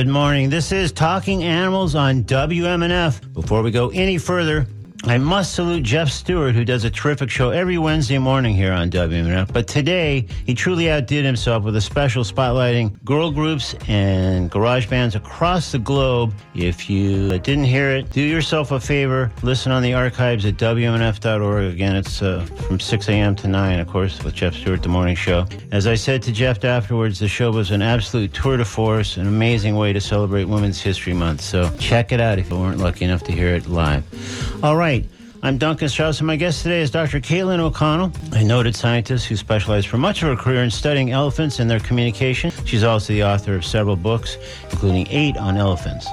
Good morning. This is Talking Animals on WMNF. Before we go any further, I must salute Jeff Stewart, who does a terrific show every Wednesday morning here on WMNF. But today, he truly outdid himself with a special spotlighting girl groups and garage bands across the globe. If you didn't hear it, do yourself a favor. Listen on the archives at WMNF.org. Again, it's uh, from 6 a.m. to 9, of course, with Jeff Stewart, the morning show. As I said to Jeff afterwards, the show was an absolute tour de force, an amazing way to celebrate Women's History Month. So check it out if you weren't lucky enough to hear it live. All right. I'm Duncan Strauss, and my guest today is Dr. Caitlin O'Connell, a noted scientist who specialized for much of her career in studying elephants and their communication. She's also the author of several books, including eight on elephants.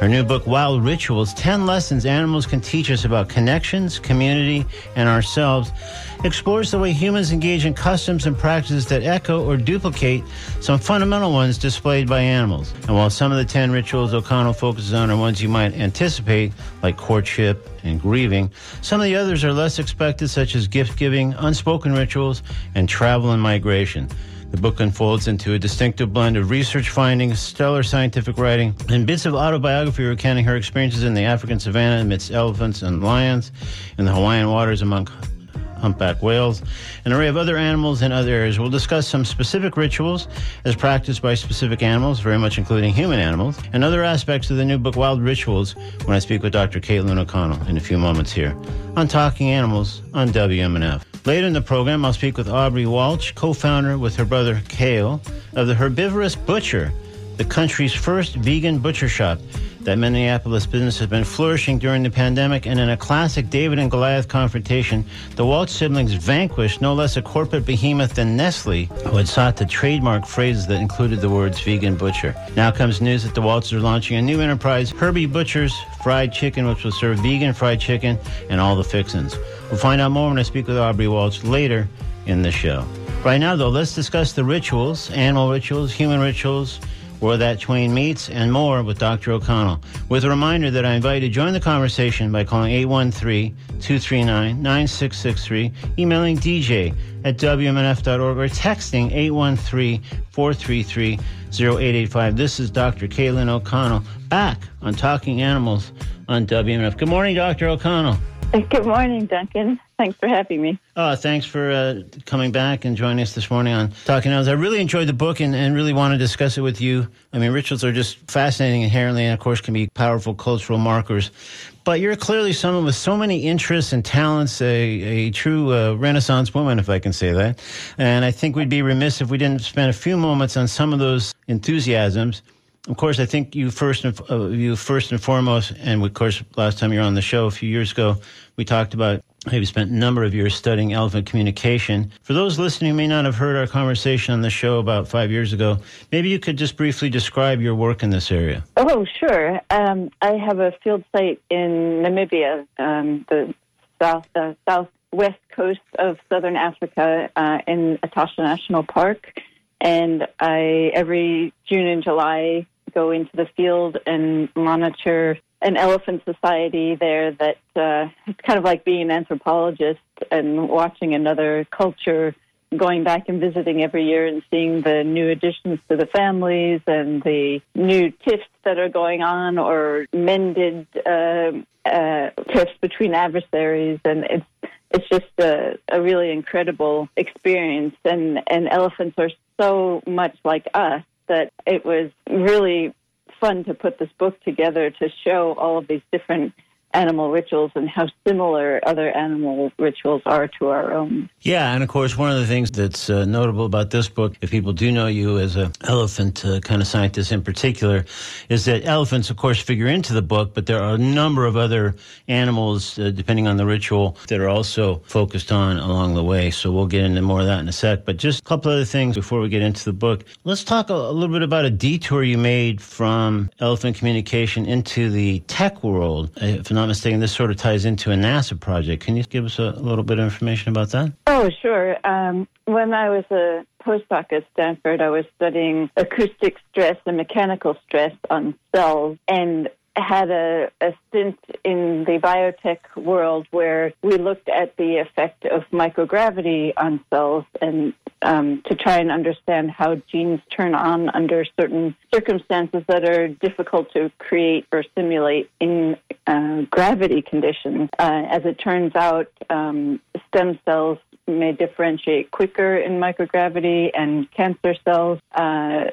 Her new book, Wild Rituals 10 Lessons Animals Can Teach Us About Connections, Community, and Ourselves, explores the way humans engage in customs and practices that echo or duplicate some fundamental ones displayed by animals. And while some of the 10 rituals O'Connell focuses on are ones you might anticipate, like courtship and grieving, some of the others are less expected, such as gift giving, unspoken rituals, and travel and migration. The book unfolds into a distinctive blend of research findings, stellar scientific writing, and bits of autobiography recounting her experiences in the African savannah amidst elephants and lions, in the Hawaiian waters among humpback whales, an array of other animals in other areas. We'll discuss some specific rituals as practiced by specific animals, very much including human animals, and other aspects of the new book, Wild Rituals, when I speak with Dr. Caitlin O'Connell in a few moments here on Talking Animals on WMNF. Later in the program, I'll speak with Aubry Walch, co founder with her brother Kale of the Herbivorous Butcher, the country's first vegan butcher shop. That Minneapolis business has been flourishing during the pandemic, and in a classic David and Goliath confrontation, the Walch siblings vanquished no less a corporate behemoth than Nestle, who had sought to trademark phrases that included the words vegan butcher. Now comes news that the Walchs are launching a new enterprise, Herbie Butcher's Fried Chicken, which will serve vegan fried chicken and all the fixins. We'll find out more when I speak with Aubry Walch later in the show. Right now, though, let's discuss the rituals, animal rituals, human rituals, where that twain meets, and more with Dr. O'Connell. With a reminder that I invite you to join the conversation by calling 813-239-9663, emailing DJ at WMNF.org, or texting 813-433-0885. This is Dr. Caitlin O'Connell, back on Talking Animals on WMNF. Good morning, Dr. O'Connell. Good morning, Duncan. Thanks for having me. Oh, thanks for uh, coming back and joining us this morning on Talking Animals. I really enjoyed the book and, and really want to discuss it with you. I mean, rituals are just fascinating inherently and, of course, can be powerful cultural markers. But you're clearly someone with so many interests and talents, a, a true uh, Renaissance woman, if I can say that. And I think we'd be remiss if we didn't spend a few moments on some of those enthusiasms of course, I think you first and uh, you first and foremost, and of course, last time you were on the show a few years ago, we talked about how you spent a number of years studying elephant communication. For those listening who may not have heard our conversation on the show about five years ago, maybe you could just briefly describe your work in this area. Oh, sure. Um, I have a field site in Namibia, um, the south uh, southwest coast of southern Africa, uh, in Etosha National Park, and I every June and July go into the field and monitor an elephant society there that uh, it's kind of like being an anthropologist and watching another culture going back and visiting every year and seeing the new additions to the families and the new tiffs that are going on or mended uh, uh, tiffs between adversaries. And it's it's just a, a really incredible experience. And and elephants are so much like us that it was really fun to put this book together to show all of these different animal rituals and how similar other animal rituals are to our own. Yeah, and of course, one of the things that's uh, notable about this book, if people do know you as an elephant uh, kind of scientist in particular, is that elephants, of course, figure into the book, but there are a number of other animals, uh, depending on the ritual, that are also focused on along the way. So we'll get into more of that in a sec. But just a couple other things before we get into the book. Let's talk a, a little bit about a detour you made from elephant communication into the tech world. If not not mistaken, this sort of ties into a NASA project. Can you give us a, little bit of information about that? Oh, sure. Um, when I was a postdoc at Stanford, I was studying acoustic stress and mechanical stress on cells. And had a, a, stint in the biotech world where we looked at the effect of microgravity on cells and um, to try and understand how genes turn on under certain circumstances that are difficult to create or simulate in uh, gravity conditions. Uh, as it turns out, um, stem cells may differentiate quicker in microgravity, and cancer cells uh,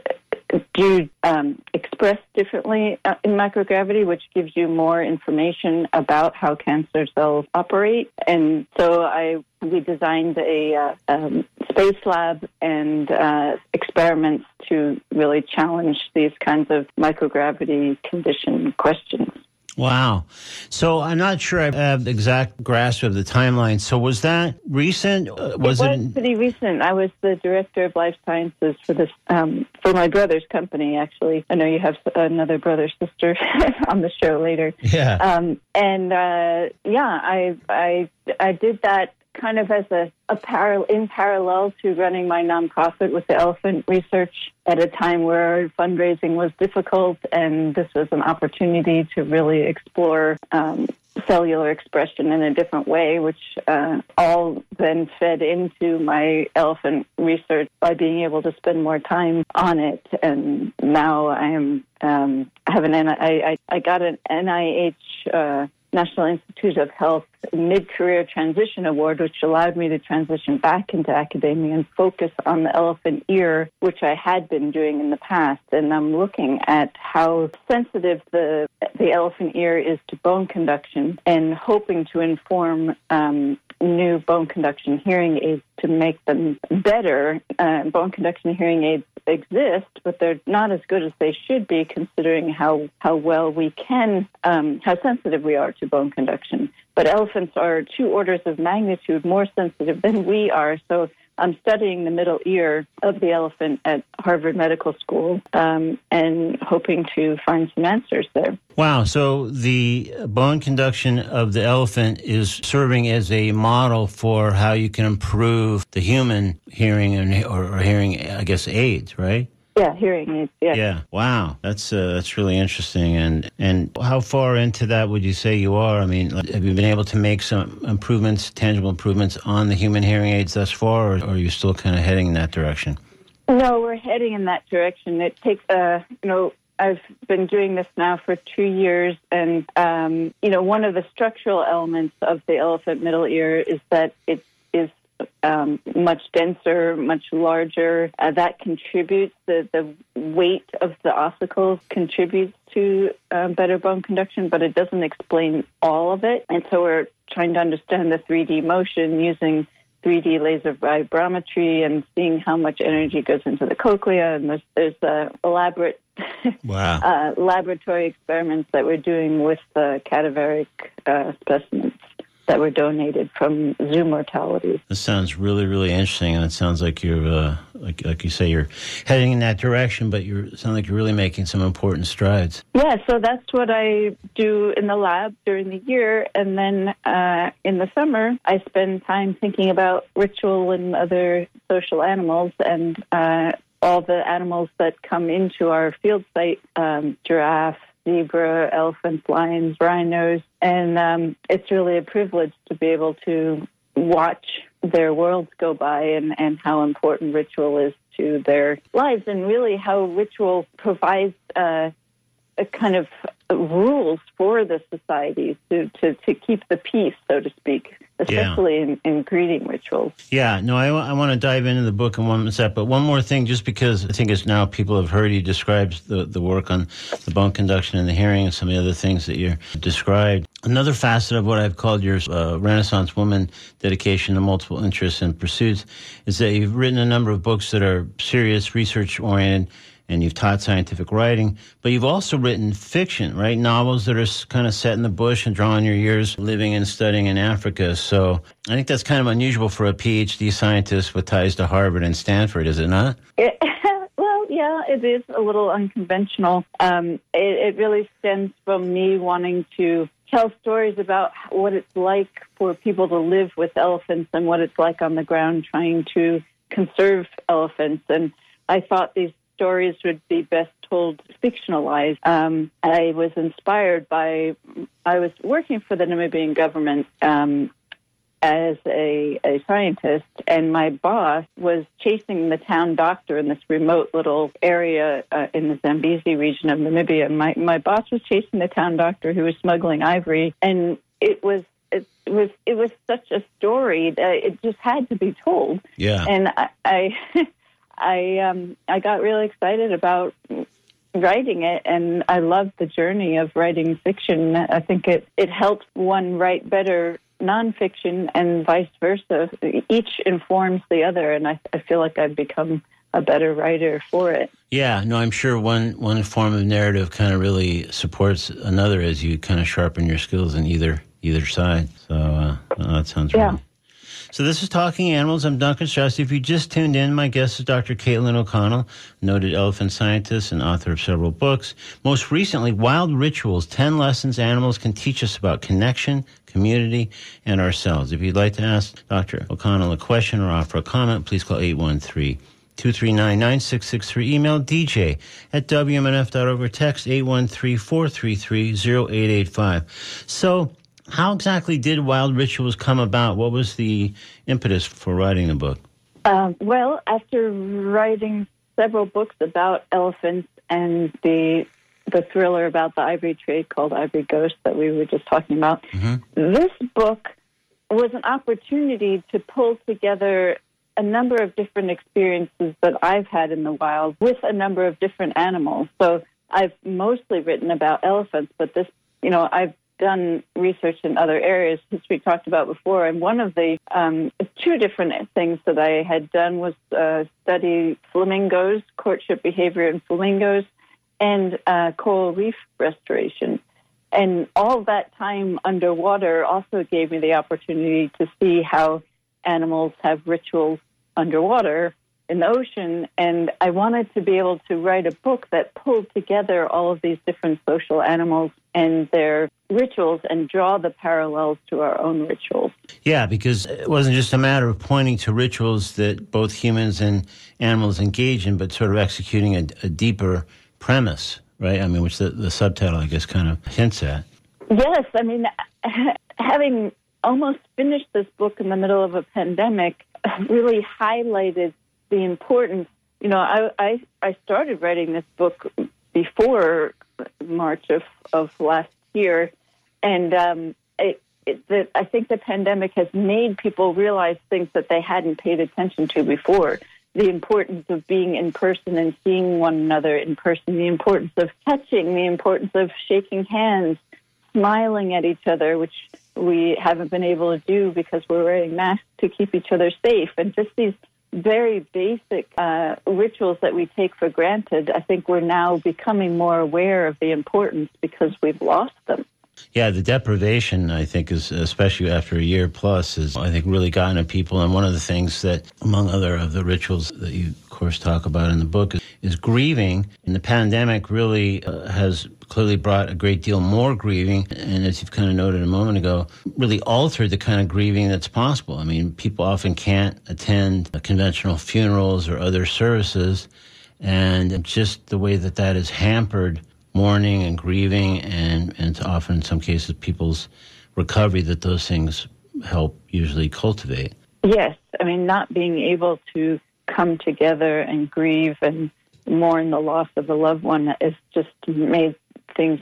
do um, express differently uh, in microgravity, which gives you more information about how cancer cells operate. And so I we designed a uh, um, space lab and uh, experiments to really challenge these kinds of microgravity condition questions. Wow. So I'm not sure I have the exact grasp of the timeline. So was that recent? Uh, was it was it... pretty recent. I was the director of life sciences for this um, for my brother's company. Actually, I know you have another brother sister on the show later. Yeah. Um, and uh, yeah, I I I did that kind of as a, a in parallel to running my nonprofit with the elephant research at a time where fundraising was difficult, and this was an opportunity to really explore um, cellular expression in a different way, which uh, all then fed into my elephant research by being able to spend more time on it. And now I am um, I have an I, I, I got an NIH. Uh, National Institute of Health Mid Career Transition Award, which allowed me to transition back into academia and focus on the elephant ear, which I had been doing in the past. And I'm looking at how sensitive the the elephant ear is to bone conduction, and hoping to inform um, new bone conduction hearing aids to make them better. Uh, bone conduction hearing aids exist, but they're not as good as they should be, considering how how well we can, um, how sensitive we are to bone conduction. But elephants are two orders of magnitude more sensitive than we are. So I'm studying the middle ear of the elephant at Harvard Medical School um, and hoping to find some answers there. Wow. So the bone conduction of the elephant is serving as a model for how you can improve the human hearing and, or, or hearing, I guess, aids, right? Yeah, hearing aids. Yeah. Yeah. Wow. That's uh, that's really interesting. And and how far into that would you say you are? I mean, have you been able to make some improvements, tangible improvements on the human hearing aids thus far, or, or are you still kind of heading in that direction? No, we're heading in that direction. It takes, uh, you know, I've been doing this now for two years, and um, you know, one of the structural elements of the elephant middle ear is that it is um, much denser, much larger. Uh, that contributes, the, the weight of the ossicles contributes to uh, better bone conduction, but it doesn't explain all of it. And so we're trying to understand the 3D motion using 3D laser vibrometry and seeing how much energy goes into the cochlea. And there's, there's uh, elaborate wow. uh, laboratory experiments that we're doing with the cadaveric uh, specimens that were donated from zoo mortality. This sounds really, really interesting, and it sounds like you're, uh, like, like you say, you're heading in that direction. But you sound like you're really making some important strides. Yeah, so that's what I do in the lab during the year, and then uh, in the summer, I spend time thinking about ritual and other social animals, and uh, all the animals that come into our field site, um, giraffe zebra, elephants, lions, rhinos, and um, it's really a privilege to be able to watch their worlds go by and, and how important ritual is to their lives and really how ritual provides uh, a kind of rules for the society to, to, to keep the peace, so to speak, especially yeah. in, in greeting rituals. Yeah, no, I, I want to dive into the book in one sec, but one more thing, just because I think it's now people have heard you describe the, the work on the bone conduction and the hearing and some of the other things that you described. Another facet of what I've called your uh, Renaissance woman dedication to multiple interests and pursuits is that you've written a number of books that are serious, research oriented and you've taught scientific writing, but you've also written fiction, right? Novels that are kind of set in the bush and drawing your years living and studying in Africa. So I think that's kind of unusual for a PhD scientist with ties to Harvard and Stanford, is it not? Well, yeah, it is a little unconventional. Um, it, it really stems from me wanting to tell stories about what it's like for people to live with elephants and what it's like on the ground trying to conserve elephants. And I thought these stories would be best told fictionalized. Um, I was inspired by, I was working for the Namibian government um, as a, a scientist, and my boss was chasing the town doctor in this remote little area uh, in the Zambezi region of Namibia. My my boss was chasing the town doctor who was smuggling ivory, and it was it was it was such a story that it just had to be told. Yeah, and I I, I um I got really excited about writing it and I love the journey of writing fiction. I think it, it helps one write better nonfiction and vice versa. Each informs the other, and I, I feel like I've become a better writer for it. Yeah, no, I'm sure one one form of narrative kind of really supports another as you kind of sharpen your skills in either either side. So uh, that sounds yeah. Really so this is Talking Animals. I'm Duncan Strauss. If you just tuned in, my guest is Dr. Caitlin O'Connell, noted elephant scientist and author of several books. Most recently, Wild Rituals, 10 Lessons Animals Can Teach Us About Connection, Community, and Ourselves. If you'd like to ask Dr. O'Connell a question or offer a comment, please call 813 239 9663. Email dj at wmnf.org or text 813 433 0885. So, how exactly did Wild Rituals come about? What was the impetus for writing the book? Uh, well, after writing several books about elephants and the the thriller about the ivory trade called Ivory Ghosts that we were just talking about, mm-hmm. this book was an opportunity to pull together a number of different experiences that I've had in the wild with a number of different animals. So I've mostly written about elephants, but this, you know, I've done research in other areas, which we talked about before. And one of the um, two different things that I had done was uh, study flamingos, courtship behavior in flamingos, and uh, coral reef restoration. And all that time underwater also gave me the opportunity to see how animals have rituals underwater in the ocean. And I wanted to be able to write a book that pulled together all of these different social animals and their rituals and draw the parallels to our own rituals. Yeah, because it wasn't just a matter of pointing to rituals that both humans and animals engage in, but sort of executing a, a deeper premise, right? I mean, which the, the subtitle, I guess, kind of hints at. Yes, I mean, having almost finished this book in the middle of a pandemic really highlighted the importance. You know, I, I, I started writing this book before March of, of last year, and um, it, it, the, I think the pandemic has made people realize things that they hadn't paid attention to before. The importance of being in person and seeing one another in person, the importance of touching, the importance of shaking hands, smiling at each other, which we haven't been able to do because we're wearing masks to keep each other safe, and just these very basic uh, rituals that we take for granted, I think we're now becoming more aware of the importance because we've lost them. Yeah, the deprivation, I think, is especially after a year plus, is I think really gotten to people. And one of the things that, among other of the rituals that you, of course, talk about in the book, is, is grieving. And the pandemic really uh, has clearly brought a great deal more grieving. And as you've kind of noted a moment ago, really altered the kind of grieving that's possible. I mean, people often can't attend conventional funerals or other services. And just the way that that is hampered mourning and grieving, and, and often in some cases people's recovery that those things help usually cultivate. Yes, I mean, not being able to come together and grieve and mourn the loss of a loved one has just made things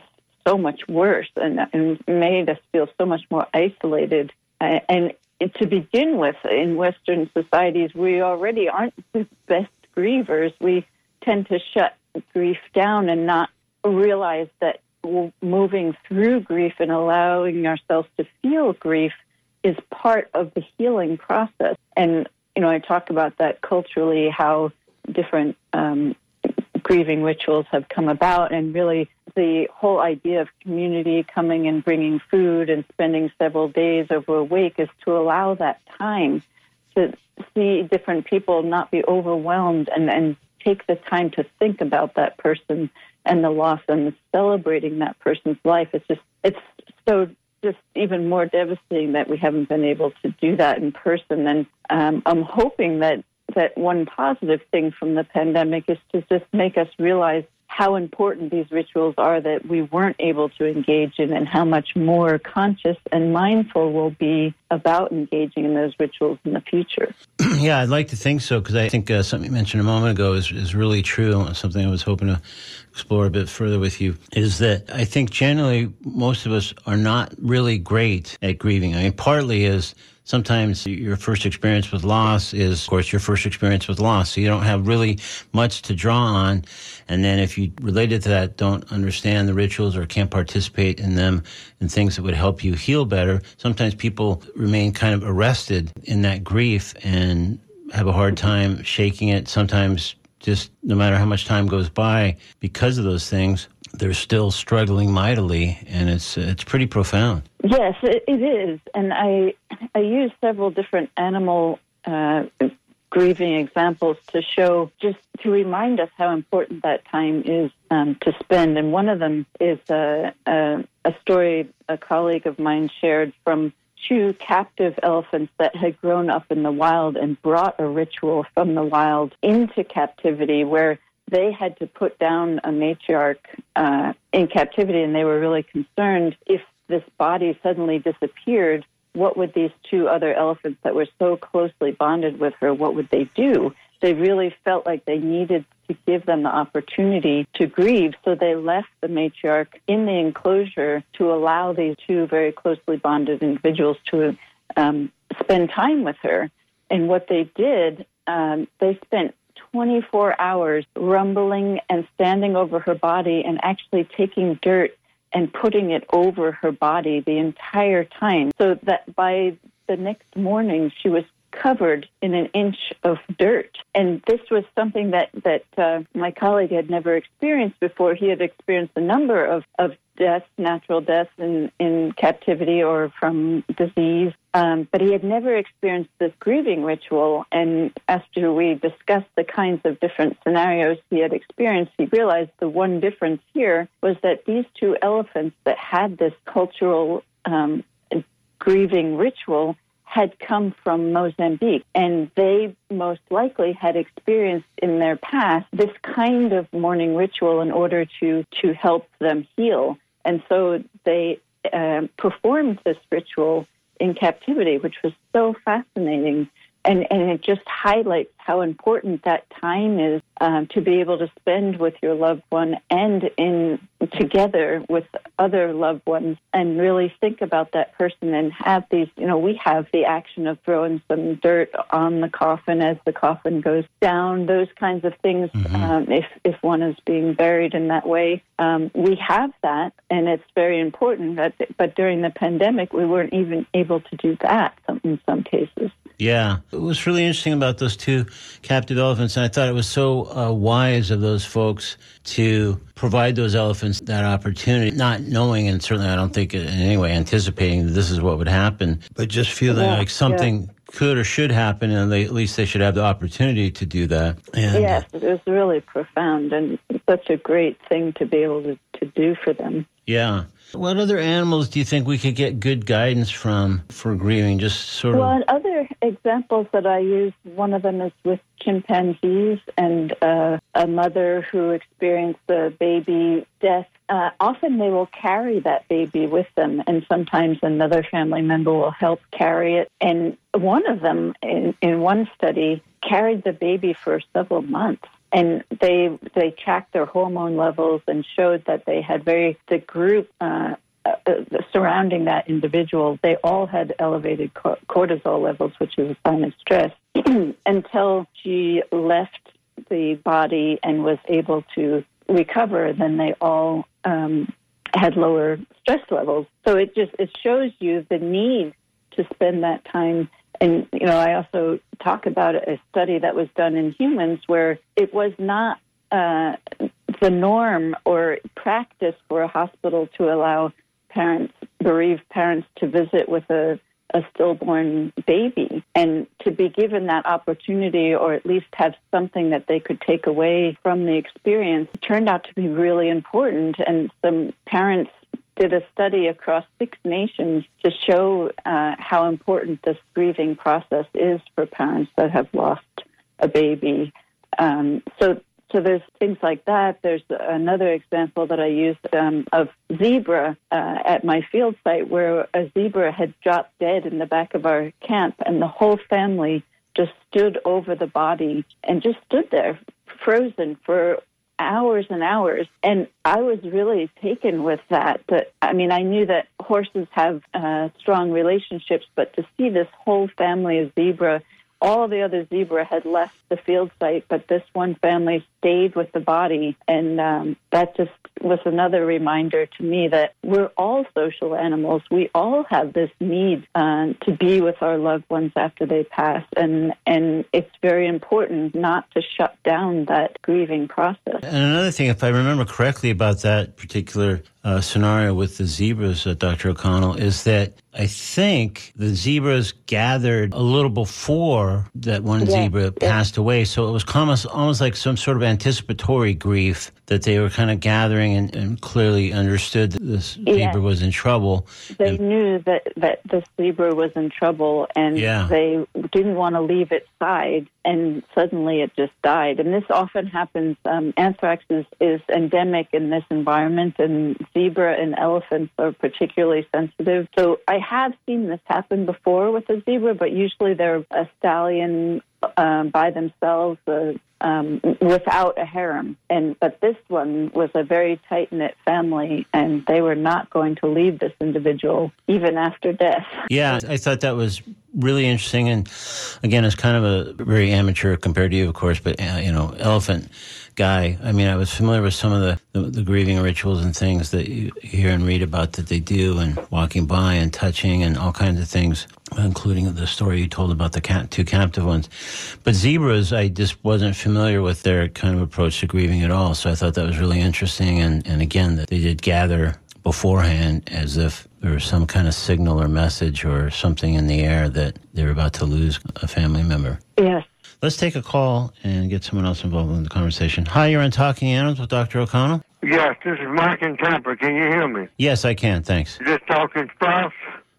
so much worse and, and made us feel so much more isolated. Uh, and to begin with, in Western societies, we already aren't the best grievers. We tend to shut grief down and not realize that moving through grief and allowing ourselves to feel grief is part of the healing process. And, you know, I talk about that culturally, how different um, grieving rituals have come about, and really the whole idea of community coming and bringing food and spending several days over a wake is to allow that time to see different people not be overwhelmed and, and take the time to think about that person and the loss and celebrating that person's life. It's just, it's so just even more devastating that we haven't been able to do that in person. And um, I'm hoping that that one positive thing from the pandemic is to just make us realize how important these rituals are that we weren't able to engage in and how much more conscious and mindful we'll be about engaging in those rituals in the future. yeah, I'd like to think so because I think uh, something you mentioned a moment ago is, is really true. Something I was hoping to explore a bit further with you is that I think generally most of us are not really great at grieving. I mean, partly is sometimes your first experience with loss is, of course, your first experience with loss. So you don't have really much to draw on. And then if you related to that don't understand the rituals or can't participate in them and things that would help you heal better, sometimes people remain kind of arrested in that grief and have a hard time shaking it. Sometimes just no matter how much time goes by because of those things, they're still struggling mightily, and it's it's pretty profound. Yes, it, is, and I I use several different animal uh, grieving examples to show just to remind us how important that time is um, to spend. And one of them is a, a, a story a colleague of mine shared from two captive elephants that had grown up in the wild and brought a ritual from the wild into captivity where they had to put down a matriarch uh, in captivity, and they were really concerned if this body suddenly disappeared. What would these two other elephants that were so closely bonded with her? What would they do? They really felt like they needed to give them the opportunity to grieve, so they left the matriarch in the enclosure to allow these two very closely bonded individuals to um, spend time with her. And what they did, um, they spent 24 hours rumbling and standing over her body and actually taking dirt and putting it over her body the entire time so that by the next morning she was covered in an inch of dirt. And this was something that, that uh, my colleague had never experienced before. He had experienced a number of, of deaths, natural deaths in, in captivity or from disease. Um, but he had never experienced this grieving ritual. And after we discussed the kinds of different scenarios he had experienced, he realized the one difference here was that these two elephants that had this cultural um, grieving ritual had come from Mozambique, and they most likely had experienced in their past this kind of mourning ritual in order to to help them heal. And so they uh, performed this ritual in captivity, which was so fascinating. And and it just highlights how important that time is um, to be able to spend with your loved one and in together with other loved ones and really think about that person and have these you know we have the action of throwing some dirt on the coffin as the coffin goes down those kinds of things mm-hmm. um, if if one is being buried in that way. Um, we have that and it's very important but, but during the pandemic we weren't even able to do that in some cases. Yeah, it was really interesting about those two captive elephants, and I thought it was so uh, wise of those folks to provide those elephants that opportunity, not knowing, and certainly I don't think in any way anticipating that this is what would happen, but just feeling yeah, like something. Yeah. Could or should happen, and they, at least they should have the opportunity to do that. And, yes, it was really profound and such a great thing to be able to, to do for them. Yeah. What other animals do you think we could get good guidance from for grieving? Just sort of. Well, other examples that I use, one of them is with chimpanzees and uh, a mother who experienced a baby death. Uh, often they will carry that baby with them, and sometimes another family member will help carry it. And one of them, in, in one study, carried the baby for several months and they they tracked their hormone levels and showed that they had very the group uh, uh, surrounding that individual they all had elevated cortisol levels which is a sign of stress until she left the body and was able to recover then they all um, had lower stress levels. So it just it shows you the need to spend that time and, you know, I also talk about a study that was done in humans where it was not uh, the norm or practice for a hospital to allow parents, bereaved parents, to visit with a, a stillborn baby and to be given that opportunity or at least have something that they could take away from the experience turned out to be really important. And some parents did a study across six nations to show uh, how important this grieving process is for parents that have lost a baby. Um, so, so there's things like that. There's another example that I used um, of zebra uh, at my field site where a zebra had dropped dead in the back of our camp, and the whole family just stood over the body and just stood there frozen for hours and hours. And I was really taken with that. But I mean, I knew that horses have uh, strong relationships, but to see this whole family of zebra all the other zebra had left the field site, but this one family stayed with the body. And um, that just was another reminder to me that we're all social animals. We all have this need uh, to be with our loved ones after they pass. And, and it's very important not to shut down that grieving process. And another thing, if I remember correctly about that particular uh, scenario with the zebras, uh, Dr. O'Connell, is that I think the zebras gathered a little before that one yeah, zebra yeah. passed away. So it was almost, almost like some sort of anticipatory grief that they were kind of gathering and, and clearly understood that this yeah. zebra was in trouble. They and, knew that, that this zebra was in trouble and they didn't want to leave its side and suddenly it just died. And this often happens. Um, anthrax is, is endemic in this environment, and zebra and elephants are particularly sensitive. So I have seen this happen before with a zebra, but usually they're a stallion um, by themselves uh, um, without a harem. And but this one was a very tight knit family, and they were not going to leave this individual even after death. Yeah, I thought that was really interesting, and again, it's kind of a very amateur compared to you, of course, but uh, you know, elephant guy. I mean, I was familiar with some of the, the, the, grieving rituals and things that you hear and read about that they do, and walking by and touching and all kinds of things, including the story you told about the cat, two captive ones. But zebras, I just wasn't familiar with their kind of approach to grieving at all. So I thought that was really interesting. And, and again, that they did gather beforehand as if there was some kind of signal or message or something in the air that they were about to lose a family member. Yes. Let's take a call and get someone else involved in the conversation. Hi, you're on Talking Animals with Dr. O'Connell. Yes, this is Mike in Tampa. Can you hear me? Yes, I can. Thanks. Is this Talking Spouse?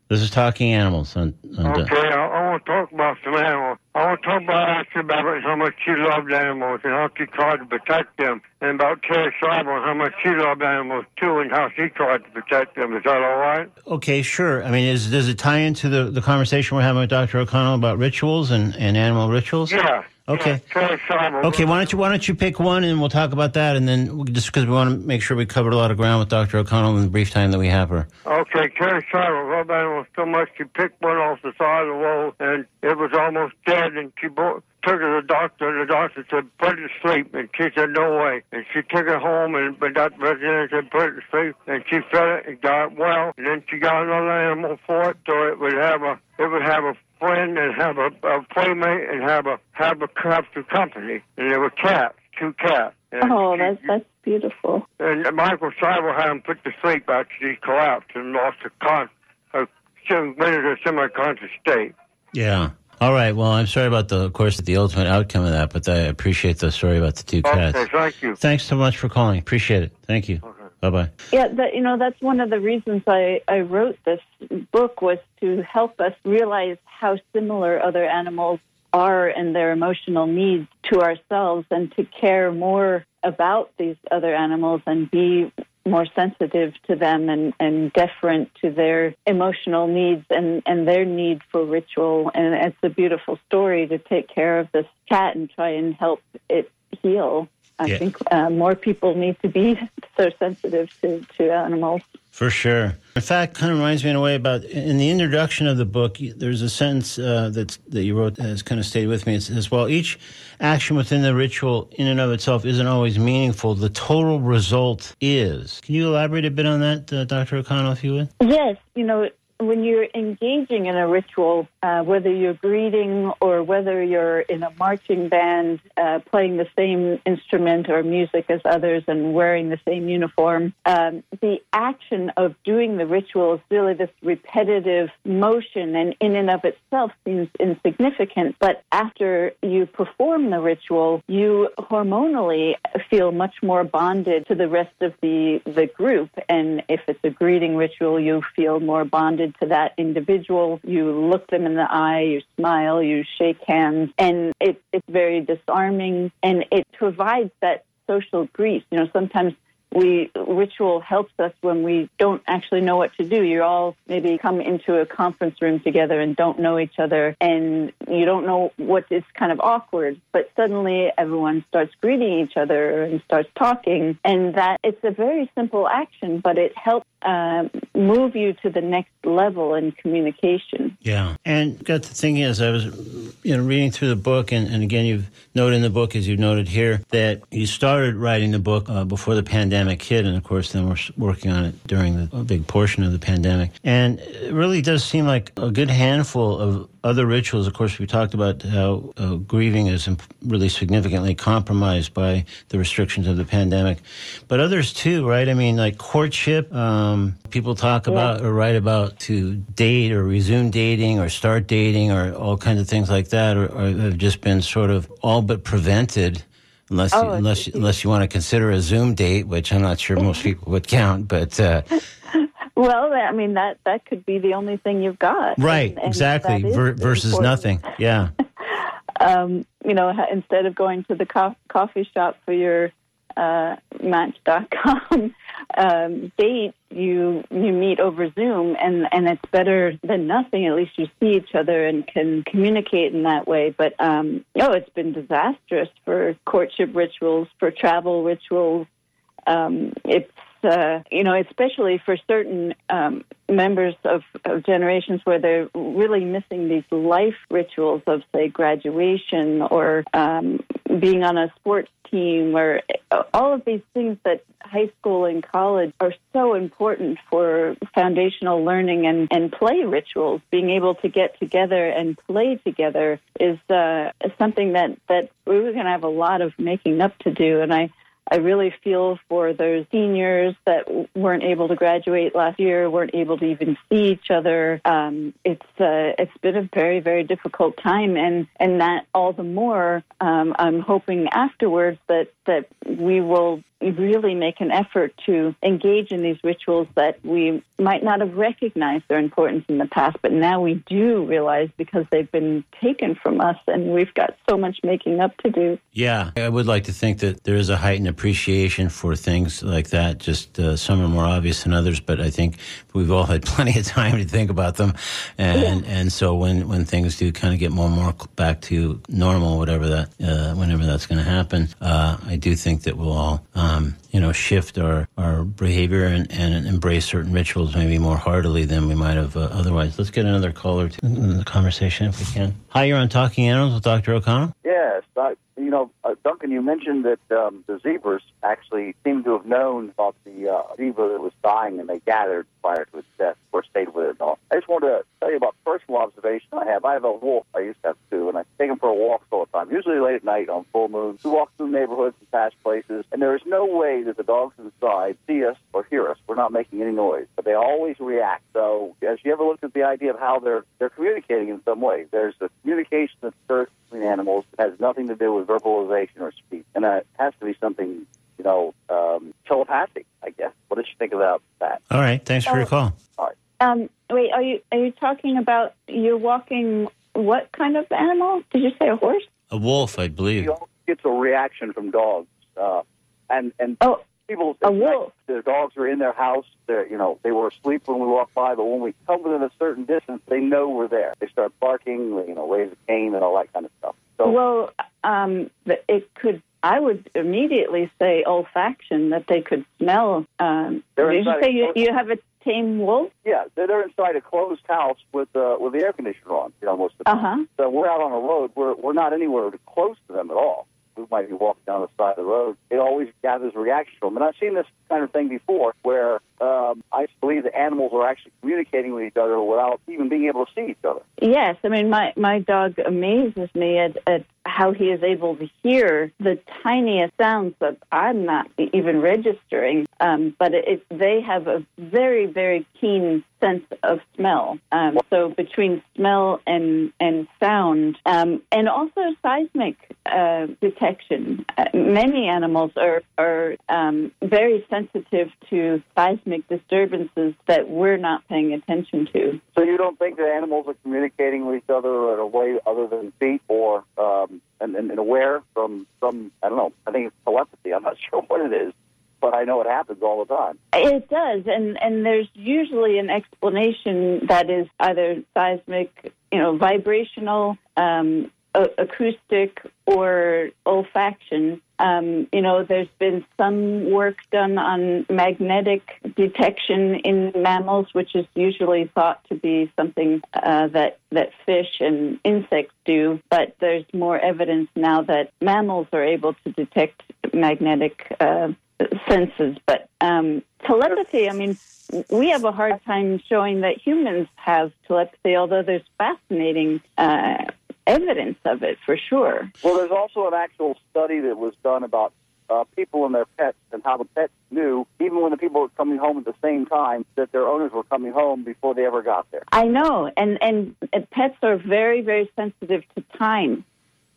This is Talking Animals. On, on okay, I, want to talk about some animals. I want to talk about about how much she loved animals and how she tried to protect them, and about Terry Schreiber and how much she loved animals too, and how she tried to protect them. Is that all right? Okay, sure. I mean, is, does it tie into the, the conversation we're having with Dr. O'Connell about rituals and, and animal rituals? Yeah. Okay. Okay. Why don't you Why don't you pick one and we'll talk about that, and then we'll, just because we want to make sure we covered a lot of ground with Dr. O'Connell in the brief time that we have her. Okay. Terry Schreiber rubbed animals so much she picked one off the side of the wall and it was almost dead, and she brought, took it to the doctor, and the doctor said, put it to sleep. And she said, no way. And she took it home, and but that resident said, put it to sleep. And she fed it and got it well. And then she got another animal for it, so it would have a, it would have a friend and have a, a playmate and have a have a captive company. And there were cats, two cats. And oh, she, that's that's beautiful. And Michael Seibel had him put to sleep after he collapsed and lost a con, uh, a, went into a semi-conscious state. Yeah. All right. Well, I'm sorry about the, of course, the ultimate outcome of that, but I appreciate the story about the two cats. Okay, thank you. Thanks so much for calling. Appreciate it. Thank you. Okay. Bye bye. Yeah, that, you know that's one of the reasons I, I wrote this book was to help us realize how similar other animals are and their emotional needs to ourselves, and to care more about these other animals and be more sensitive to them and, and deferent to their emotional needs and, and their need for ritual. And it's a beautiful story to take care of this cat and try and help it heal. I yeah. think uh, more people need to be so sensitive to, to animals. For sure. In fact, kind of reminds me in a way about in the introduction of the book. There's a sentence uh, that that you wrote that has kind of stayed with me. It says, "While each action within the ritual, in and of itself, isn't always meaningful, the total result is." Can you elaborate a bit on that, uh, Dr. O'Connell, if you would? Yes. You know, when you're engaging in a ritual, uh, whether you're greeting or whether you're in a marching band uh, playing the same instrument or music as others and wearing the same uniform, um, the action of doing the ritual is really this repetitive motion and in and of itself seems insignificant. But after you perform the ritual, you hormonally feel much more bonded to the rest of the, the group. And if it's a greeting ritual, you feel more bonded to that individual. You look them in the eye, you smile, you shake hands, and it, it's very disarming and it provides that social grease. You know, sometimes we ritual helps us when we don't actually know what to do. You all maybe come into a conference room together and don't know each other, and you don't know what is kind of awkward. But suddenly, everyone starts greeting each other and starts talking, and that it's a very simple action, but it helps uh, move you to the next level in communication. Yeah, and got the thing is, I was you know reading through the book, and, and again, you've noted in the book, as you've noted here, that you started writing the book uh, before the pandemic hit, and of course, then we're working on it during the a big portion of the pandemic, and it really does seem like a good handful of other rituals, of course, we talked about how uh, grieving is really significantly compromised by the restrictions of the pandemic, but others too, right? I mean, like courtship. Um, people talk yeah. about or write about to date or resume dating or start dating or all kinds of things like that, or, or have just been sort of all but prevented unless oh, you, unless unless you want to consider a Zoom date, which I'm not sure most people would count. But uh, well, I mean that that could be the only thing you've got, right? And, and exactly, Ver- versus important. nothing. Yeah. um, you know, instead of going to the co- coffee shop for your uh, Match.com um, date, you you meet over Zoom, and and it's better than nothing. At least you see each other and can communicate in that way. But um, oh, it's been disastrous for courtship rituals, for travel rituals. Um, it's uh, you know, especially for certain um, members of, of, generations where they're really missing these life rituals of, say, graduation or um, being on a sports team, or uh, all of these things that high school and college are so important for foundational learning and, and play rituals. Being able to get together and play together is uh, something that, that we were going to have a lot of making up to do. And I, I really feel for those seniors that weren't able to graduate last year, weren't able to even see each other. Um, it's uh, it's been a very very difficult time, and and that all the more. Um, I'm hoping afterwards that that we will really make an effort to engage in these rituals that we might not have recognized their importance in the past, but now we do realize because they've been taken from us and we've got so much making up to do. Yeah, I would like to think that there is a heightened appreciation for things like that. Just uh, some are more obvious than others, but I think we've all had plenty of time to think about them. And, yeah. and so when, when things do kind of get more and more back to normal, whatever that, uh, whenever that's going to happen, uh, I do think that we'll all, um, you know, shift our, our behavior and, and embrace certain rituals maybe more heartily than we might have uh, otherwise. Let's get another caller to the conversation if we can. Hi, you're on Talking Animals with Dr. O'Connell. Yes, I, you know, uh, Duncan, you mentioned that um, the zebras actually seem to have known about the uh, zebra that was dying, and they gathered prior to its death, or stayed with it and all. I just wanted to tell you about personal observation I have. I have a wolf. I used to have two, and I take him for a walk all the time, usually late at night on full moon. We walk through neighborhoods and past places, and there is no way that the dogs inside see us or hear us. We're not making any noise, but they always react. So, as you ever looked at the idea of how they're they're communicating in some way, there's a communication that occurs between animals has nothing to do with verbalization or speech, and it has to be something you know um, telepathic. I guess. What did you think about that? All right. Thanks for your call. All right. Um, wait, are you are you talking about you're walking what kind of animal? Did you say a horse? A wolf, I believe. You gets a reaction from dogs, uh, and and oh, people a wolf. Their dogs are in their house. They're you know they were asleep when we walked by, but when we come within a certain distance, they know we're there. They start barking, you know, raise a Cain and all that kind of stuff. So, well, um, it could I would immediately say olfaction that they could smell. Um, did you say you, you have a tame wolf? Yeah, they're inside a closed house with uh, with the air conditioner on. You know, most of the time. Uh-huh. So we're out on the road. We're we're not anywhere close to them at all. We might be walking down the side of the road. It always gathers reaction from them. And I've seen this kind of thing before, where um, I believe the animals are actually communicating with each other without even being able to see each other. Yes, I mean my my dog amazes me at, at how he is able to hear the tiniest sounds that I'm not even registering. Um, but it, they have a very, very keen sense of smell. Um, so between smell and and sound, um, and also seismic uh, detection. Uh, many animals are are um, very sensitive to seismic disturbances that we're not paying attention to. So you don't think that animals are communicating with each other in a way other than feet or and, and, and aware from some I don't know. I think it's telepathy. I'm not sure what it is but I know it happens all the time. It does, and and there's usually an explanation that is either seismic, you know, vibrational, um, acoustic, or olfaction. Um, you know, there's been some work done on magnetic detection in mammals, which is usually thought to be something uh, that that fish and insects do. But there's more evidence now that mammals are able to detect magnetic uh, senses. But um, telepathy, I mean, we have a hard time showing that humans have telepathy, although there's fascinating uh, evidence of it for sure. Well, there's also an actual study that was done about uh, people and their pets and how the pets knew, even when the people were coming home at the same time, that their owners were coming home before they ever got there. I know, and and pets are very very sensitive to time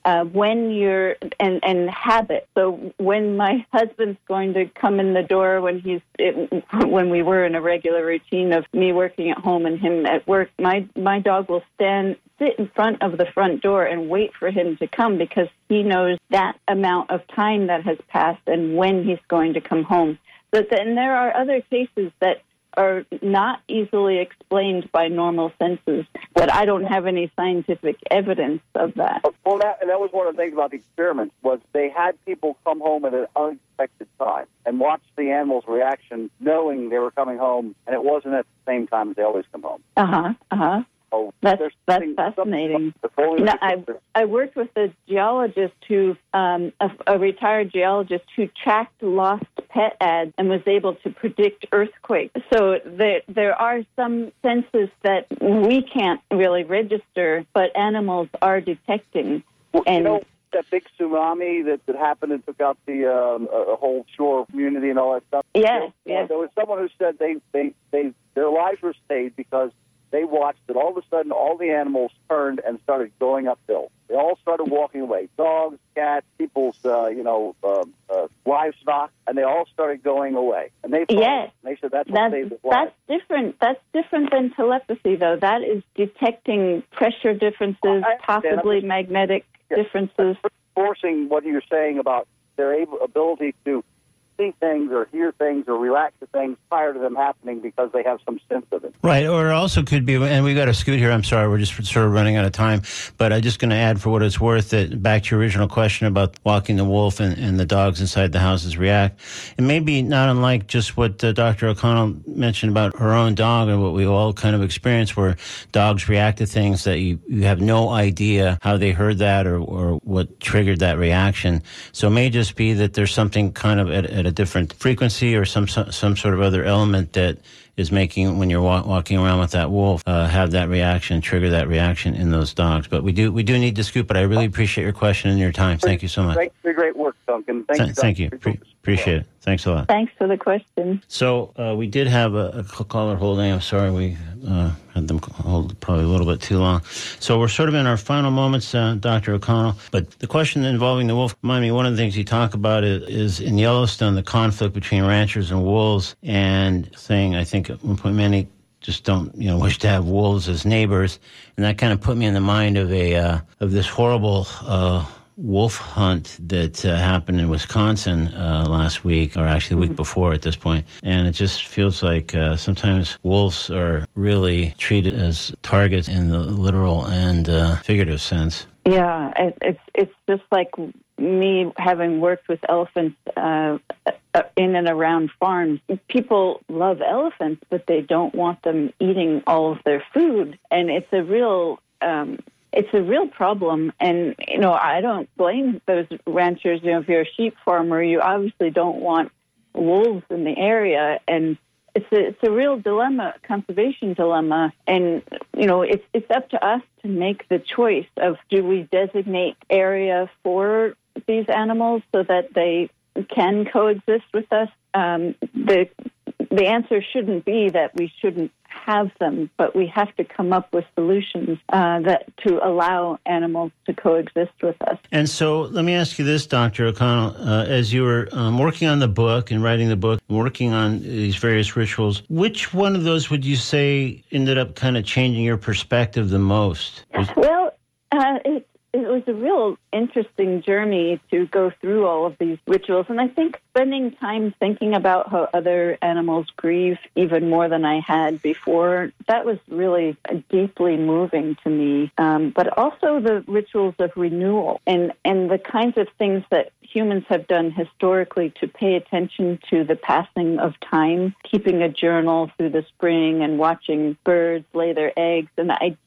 uh, when you're and and habit. So when my husband's going to come in the door when he's it, when we were in a regular routine of me working at home and him at work, my my dog will stand sit in front of the front door and wait for him to come because he knows that amount of time that has passed and when he's going to come home. But then there are other cases that are not easily explained by normal senses, but I don't have any scientific evidence of that. Well, that, and that was one of the things about the experiment was they had people come home at an unexpected time and watch the animals' reaction, knowing they were coming home, and it wasn't at the same time as they always come home. Uh huh. Uh huh. Oh, that's that's fascinating. You know, I I worked with a geologist who, um, a, a retired geologist who tracked lost pet ads and was able to predict earthquakes. So there there are some senses that we can't really register, but animals are detecting. Well, and you know, that big tsunami that, that happened and took out the um, a whole shore community and all that stuff. Yes, yes. There was someone who said they they they their lives were saved because they watched that all of a sudden all the animals turned and started going uphill. They all started walking away. Dogs, cats, people's, uh, you know, uh, uh, livestock, and they all started going away. And they yes, they said that's what that's, That's different. That's different than telepathy, though. That is detecting pressure differences, possibly magnetic yes. differences. Forcing what you're saying about their able, ability to see things or hear things or react to things prior to them happening because they have some sense of it. Right, or also could be, and we got to scoot here. I'm sorry, we're just sort of running out of time. But I'm just going to add, for what it's worth, that back to your original question about walking the wolf and, and the dogs inside the houses react. It may be not unlike just what uh, Dr. O'Connell mentioned about her own dog and what we all kind of experience, where dogs react to things that you, you have no idea how they heard that or, or what triggered that reaction. So it may just be that there's something kind of at, at at a different frequency or some some sort of other element that is making when you're wa- walking around with that wolf uh, have that reaction, trigger that reaction in those dogs. But we do we do need to scoop. But I really appreciate your question and your time. Thank you so much. Great, great work, Duncan. Thank Th- you. Thank you. Pre- appreciate it. Thanks a lot. Thanks for the question. So uh, we did have a, a caller holding. I'm sorry we uh, had them hold probably a little bit too long. So we're sort of in our final moments, uh, Dr. O'Connell. But the question involving the wolf, remind me, one of the things you talk about is, is in Yellowstone, the conflict between ranchers and wolves, and saying, I think at one point many just don't you know wish to have wolves as neighbors, and that kind of put me in the mind of a uh, of this horrible. Wolf hunt that uh, happened in Wisconsin uh, last week, or actually the week before at this point. And it just feels like uh, sometimes wolves are really treated as targets in the literal and uh, figurative sense. Yeah, it, it's it's just like me having worked with elephants uh, uh, in and around farms. People love elephants, but they don't want them eating all of their food, and it's a real um, it's a real problem. And, you know, I don't blame those ranchers. You know, if you're a sheep farmer, you obviously don't want wolves in the area. And it's a, it's a real dilemma, conservation dilemma. And, you know, it's, it's up to us to make the choice of do we designate area for these animals so that they can coexist with us? Um, the, the answer shouldn't be that we shouldn't have them, but we have to come up with solutions uh, that to allow animals to coexist with us. And so, let me ask you this, Dr. O'Connell. Uh, as you were um, working on the book and writing the book, working on these various rituals, which one of those would you say ended up kind of changing your perspective the most? Well, uh, it it was a real interesting journey to go through all of these rituals. And I think spending time thinking about how other animals grieve even more than I had before, that was really deeply moving to me. Um, but also the rituals of renewal and, and the kinds of things that humans have done historically to pay attention to the passing of time, keeping a journal through the spring and watching birds lay their eggs. And I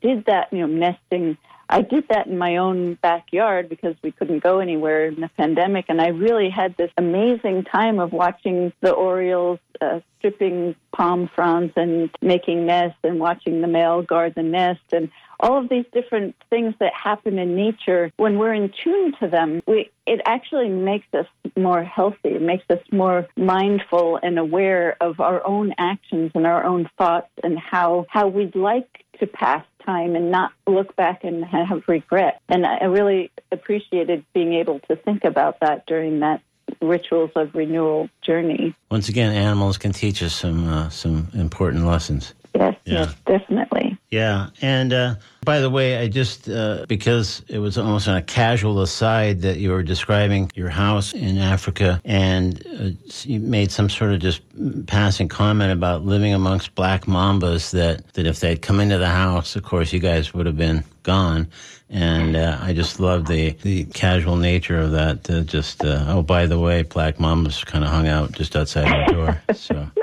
did that, you know, nesting I did that in my own backyard because we couldn't go anywhere in the pandemic. And I really had this amazing time of watching the Orioles uh, stripping palm fronds and making nests and watching the male guard the nest and all of these different things that happen in nature. When we're in tune to them, we, it actually makes us more healthy. It makes us more mindful and aware of our own actions and our own thoughts and how, how we'd like to pass time and not look back and have regret. And I really appreciated being able to think about that during that rituals of renewal journey. Once again, animals can teach us some uh, some important lessons. Yes, yeah. yes, definitely. Yeah, and uh, by the way, I just uh, because it was almost on a casual aside that you were describing your house in Africa, and uh, you made some sort of just passing comment about living amongst black mambas. That that if they'd come into the house, of course, you guys would have been gone. And uh, I just love the the casual nature of that. Uh, just uh, oh, by the way, black mambas kind of hung out just outside our door. So.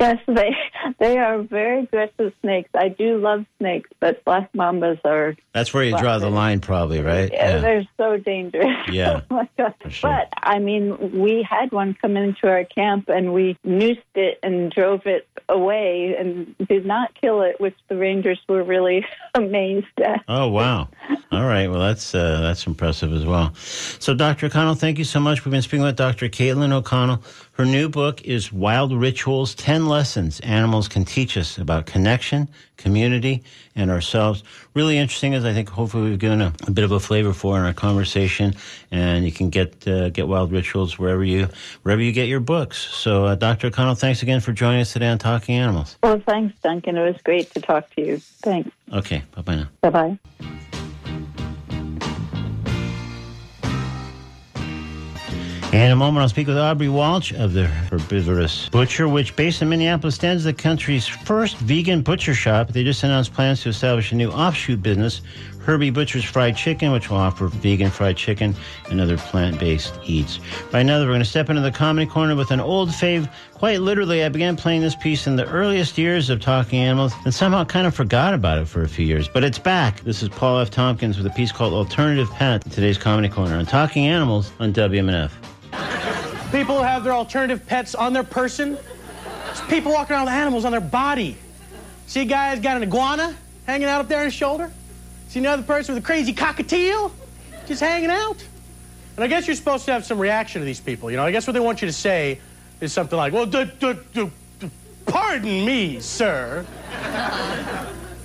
Yes, they they are very aggressive snakes. I do love snakes, but black mambas are. That's where you draw the line, probably, right? Yeah, yeah. they're so dangerous. Yeah. oh sure. But I mean, we had one come into our camp, and we noosed it and drove it away, and did not kill it, which the rangers were really amazed at. Oh wow! All right, well that's uh, that's impressive as well. So, Dr. O'Connell, thank you so much. We've been speaking with Dr. Caitlin O'Connell. Her new book is Wild Rituals 10 Lessons Animals Can Teach Us About Connection, Community, and Ourselves. Really interesting, as I think hopefully we've given a, a bit of a flavor for in our conversation. And you can get uh, get Wild Rituals wherever you wherever you get your books. So, uh, Dr. O'Connell, thanks again for joining us today on Talking Animals. Well, thanks, Duncan. It was great to talk to you. Thanks. Okay, bye bye now. Bye bye. In a moment, I'll speak with Aubry Walch of the Herbivorous Butcher, which, based in Minneapolis, stands the country's first vegan butcher shop. They just announced plans to establish a new offshoot business, Herbie Butcher's Fried Chicken, which will offer vegan fried chicken and other plant based eats. Right now, we're going to step into the comedy corner with an old fave. Quite literally, I began playing this piece in the earliest years of Talking Animals and somehow kind of forgot about it for a few years. But it's back. This is Paul F. Tompkins with a piece called Alternative Pet, today's comedy corner on Talking Animals on WMNF. People have their alternative pets on their person. people walking around with animals on their body. See a guy who's got an iguana hanging out up there on his shoulder? See another person with a crazy cockatiel just hanging out? And I guess you're supposed to have some reaction to these people. You know, I guess what they want you to say is something like, well, d- d- d- pardon me, sir.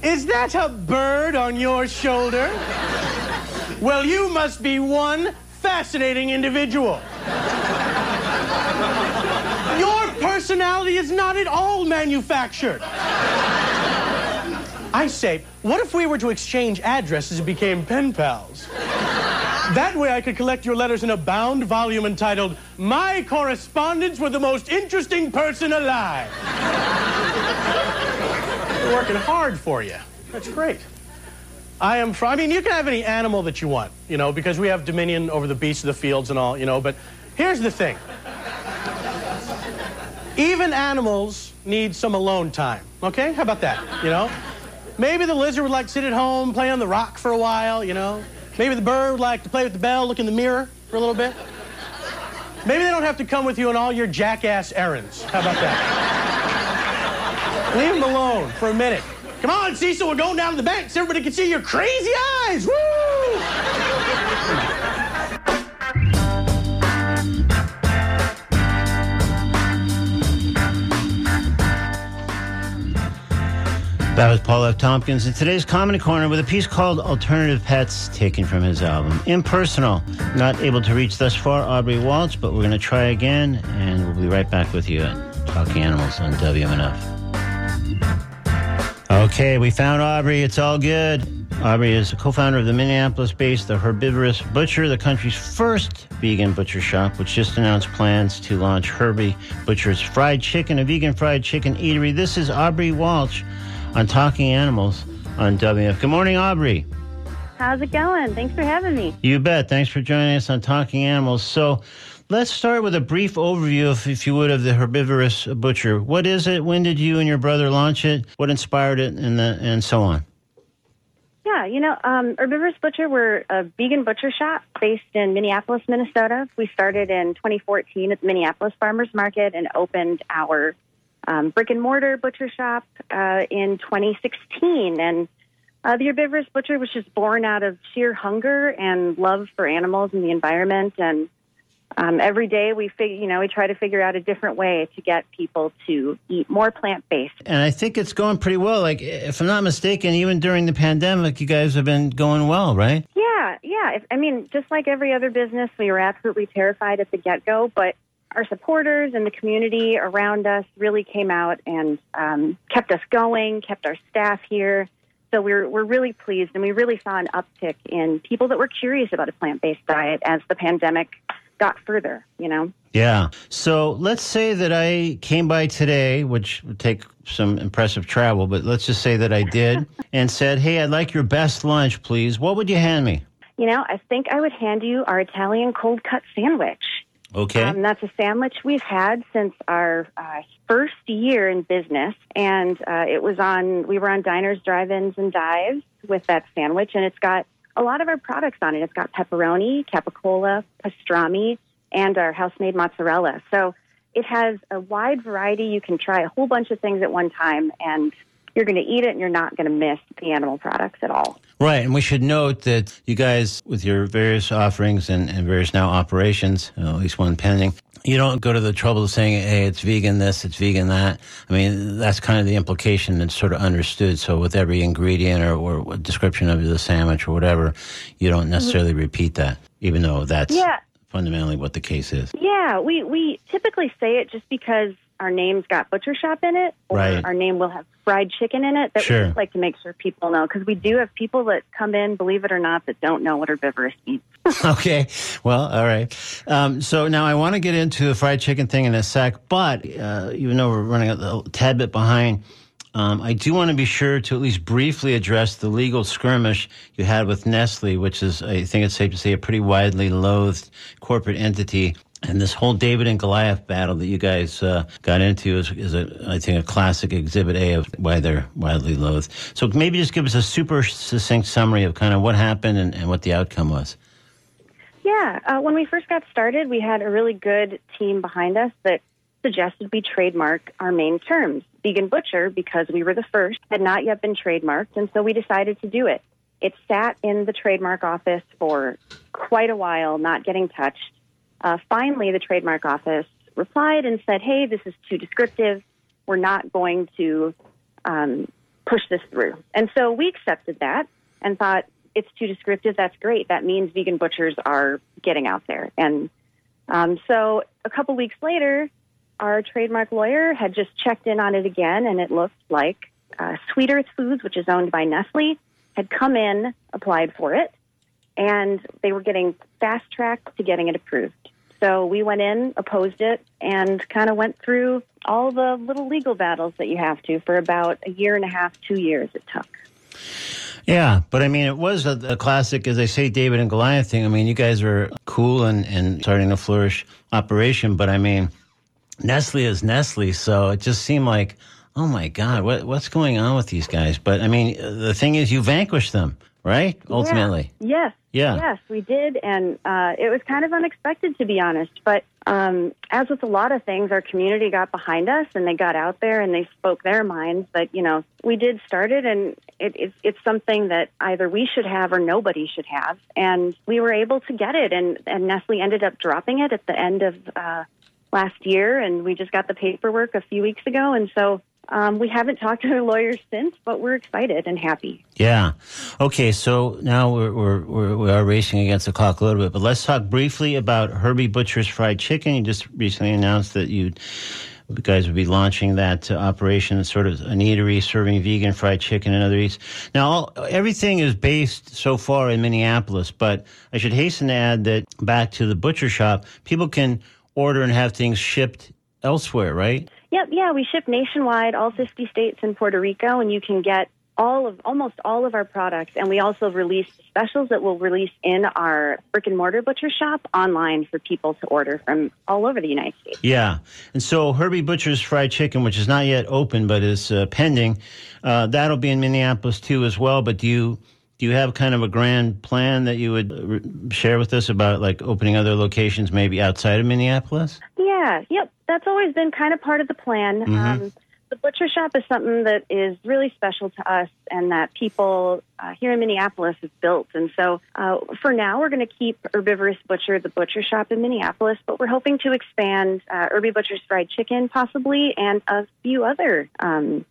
Is that a bird on your shoulder? Well, you must be one fascinating individual. Your personality is not at all manufactured. I say, what if we were to exchange addresses and became pen pals? That way I could collect your letters in a bound volume entitled My Correspondence with the Most Interesting Person Alive. Working hard for you. That's great. I am from, I mean, you can have any animal that you want, you know, because we have dominion over the beasts of the fields and all, you know, but here's the thing. Even animals need some alone time, okay? How about that, you know? Maybe the lizard would like to sit at home, play on the rock for a while, you know? Maybe the bird would like to play with the bell, look in the mirror for a little bit. Maybe they don't have to come with you on all your jackass errands. How about that? Leave them alone for a minute. Come on, Cecil, we're going down to the bank so everybody can see your crazy eyes. Woo! That was Paul F. Tompkins in today's Comedy Corner with a piece called Alternative Pets, taken from his album Impersonal. Not able to reach thus far Aubry Walch, but we're going to try again, and we'll be right back with you at Talking Animals on WMNF. Okay, we found Aubry. It's all good. Aubry is a co-founder of the Minneapolis-based The Herbivorous Butcher, the country's first vegan butcher shop, which just announced plans to launch Herbie Butcher's Fried Chicken, a vegan fried chicken eatery. This is Aubry Walch on Talking Animals on WF. Good morning, Aubry. How's it going? Thanks for having me. You bet. Thanks for joining us on Talking Animals. So, let's start with a brief overview, if, if you would, of the herbivorous butcher. What is it? When did you and your brother launch it? What inspired it, and the, and so on? Yeah, you know, um, Herbivorous Butcher, we're a vegan butcher shop based in Minneapolis, Minnesota. We started in 2014 at the Minneapolis Farmers Market and opened our um, brick and mortar butcher shop uh, in 2016. And uh, the herbivorous butcher was just born out of sheer hunger and love for animals and the environment. And um, every day we fig- you know we try to figure out a different way to get people to eat more plant based. And I think it's going pretty well. Like if I'm not mistaken, even during the pandemic, you guys have been going well, right? Yeah, yeah. If, I mean, just like every other business, we were absolutely terrified at the get go, but our supporters and the community around us really came out and um, kept us going, kept our staff here. So we're we're really pleased, and we really saw an uptick in people that were curious about a plant based diet as the pandemic got further. You know. Yeah. So let's say that I came by today, which would take some impressive travel, but let's just say that I did, and said, "Hey, I'd like your best lunch, please." What would you hand me? You know, I think I would hand you our Italian cold cut sandwich. Okay. Um, that's a sandwich we've had since our uh, first year in business, and uh, it was on. We were on diners, drive-ins, and dives with that sandwich, and it's got a lot of our products on it. It's got pepperoni, capicola, pastrami, and our house-made mozzarella. So it has a wide variety. You can try a whole bunch of things at one time, and you're going to eat it, and you're not going to miss the animal products at all. Right, and we should note that you guys, with your various offerings and, and various now operations, uh, at least one pending, you don't go to the trouble of saying, hey, it's vegan this, it's vegan that. I mean, that's kind of the implication that's sort of understood. So with every ingredient or, or description of the sandwich or whatever, you don't necessarily mm-hmm. repeat that, even though that's yeah. fundamentally what the case is. Yeah, we, we typically say it just because our name's got butcher shop in it, or right. our name will have fried chicken in it. That sure. we just like to make sure people know because we do have people that come in, believe it or not, that don't know what herbivorous means. okay, well, all right. Um, so now I want to get into the fried chicken thing in a sec, but uh, even though we're running a tad bit behind. Um, I do want to be sure to at least briefly address the legal skirmish you had with Nestle, which is, I think it's safe to say, a pretty widely loathed corporate entity and this whole David and Goliath battle that you guys uh, got into is, is a, I think, a classic exhibit A of why they're widely loathed. So maybe just give us a super succinct summary of kind of what happened and, and what the outcome was. Yeah, uh, when we first got started, we had a really good team behind us that suggested we trademark our main terms. Vegan Butcher, because we were the first, had not yet been trademarked, and so we decided to do it. It sat in the trademark office for quite a while, not getting touched. Uh, finally, the trademark office replied and said, hey, this is too descriptive. We're not going to um, push this through. And so we accepted that and thought, it's too descriptive. That's great. That means vegan butchers are getting out there. And um, so a couple weeks later, our trademark lawyer had just checked in on it again, and it looked like uh, Sweet Earth Foods, which is owned by Nestle, had come in, applied for it, and they were getting fast tracked to getting it approved. So we went in, opposed it, and kind of went through all the little legal battles that you have to for about a year and a half, two years it took. Yeah, but I mean, it was a, a, classic, as I say, David and Goliath thing. I mean, you guys are cool and, and starting to flourish operation, but I mean, Nestle is Nestle, so it just seemed like, oh my God, what, what's going on with these guys? But I mean, the thing is, you vanquished them right? Ultimately. Yeah. Yes. Yeah. Yes, we did. And uh, it was kind of unexpected, to be honest. But um, as with a lot of things, our community got behind us and they got out there and they spoke their minds. But, you know, we did start it and it, it, it's something that either we should have or nobody should have. And we were able to get it. And, and Nestle ended up dropping it at the end of uh, last year. And we just got the paperwork a few weeks ago. And so Um, we haven't talked to our lawyers since, but we're excited and happy. Yeah. Okay, so now we're, we're, we're, we are racing against the clock a little bit, but let's talk briefly about Herbie Butcher's Fried Chicken. You just recently announced that you guys would be launching that uh, operation, sort of an eatery serving vegan fried chicken and other eats. Now, all, everything is based so far in Minneapolis, but I should hasten to add that back to the butcher shop, people can order and have things shipped elsewhere, right? Yep, yeah, we ship nationwide, all 50 states and Puerto Rico, and you can get all of almost all of our products. And we also release specials that we'll release in our brick and mortar butcher shop online for people to order from all over the united states. Yeah. And so herbie butcher's fried chicken which is not yet open but is uh, pending uh, that'll be in minneapolis too as well. But do you do you have kind of a grand plan that you would uh, share with us about like opening other locations maybe outside of minneapolis yeah yep that's always been kind of part of the plan mm-hmm. um, the butcher shop is something that is really special to us and that people uh, here in Minneapolis have built. And so uh, for now, we're going to keep Herbivorous Butcher, the butcher shop in Minneapolis, but we're hoping to expand uh, Herbie Butcher's Fried Chicken possibly and a few other. Um,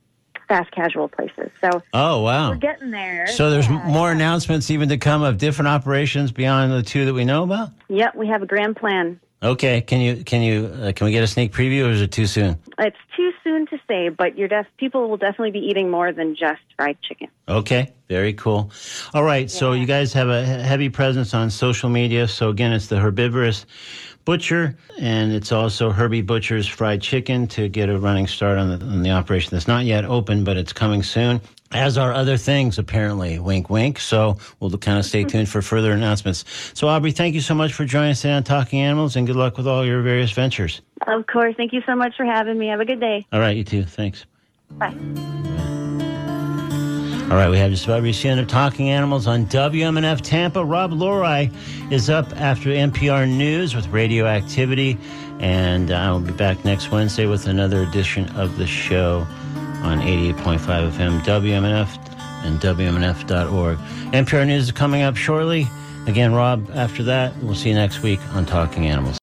fast casual places. So oh wow, we're getting there. So there's yeah, more yeah. announcements even to come of different operations beyond the two that we know about. Yep, we have a grand plan. Okay, can you can you uh, can we get a sneak preview, or is it too soon? It's too soon to say, but your def- people will definitely be eating more than just fried chicken. Okay, very cool. All right, yeah. so you guys have a heavy presence on social media. So again, it's the herbivorous butcher, and it's also Herbie Butcher's fried chicken to get a running start on the on the operation that's not yet open, but it's coming soon as are other things, apparently. Wink, wink. So we'll kind of stay mm-hmm. tuned for further announcements. So, Aubry, thank you so much for joining us today on Talking Animals, and good luck with all your various ventures. Of course. Thank you so much for having me. Have a good day. All right, you too. Thanks. Bye. All right, we have just about reached the end of Talking Animals on WMNF Tampa. Rob Lorei is up after NPR News with radioactivity, and I will be back next Wednesday with another edition of the show on 88.5 FM, WMNF, and WMNF.org. NPR News is coming up shortly. Again, Rob, after that, we'll see you next week on Talking Animals.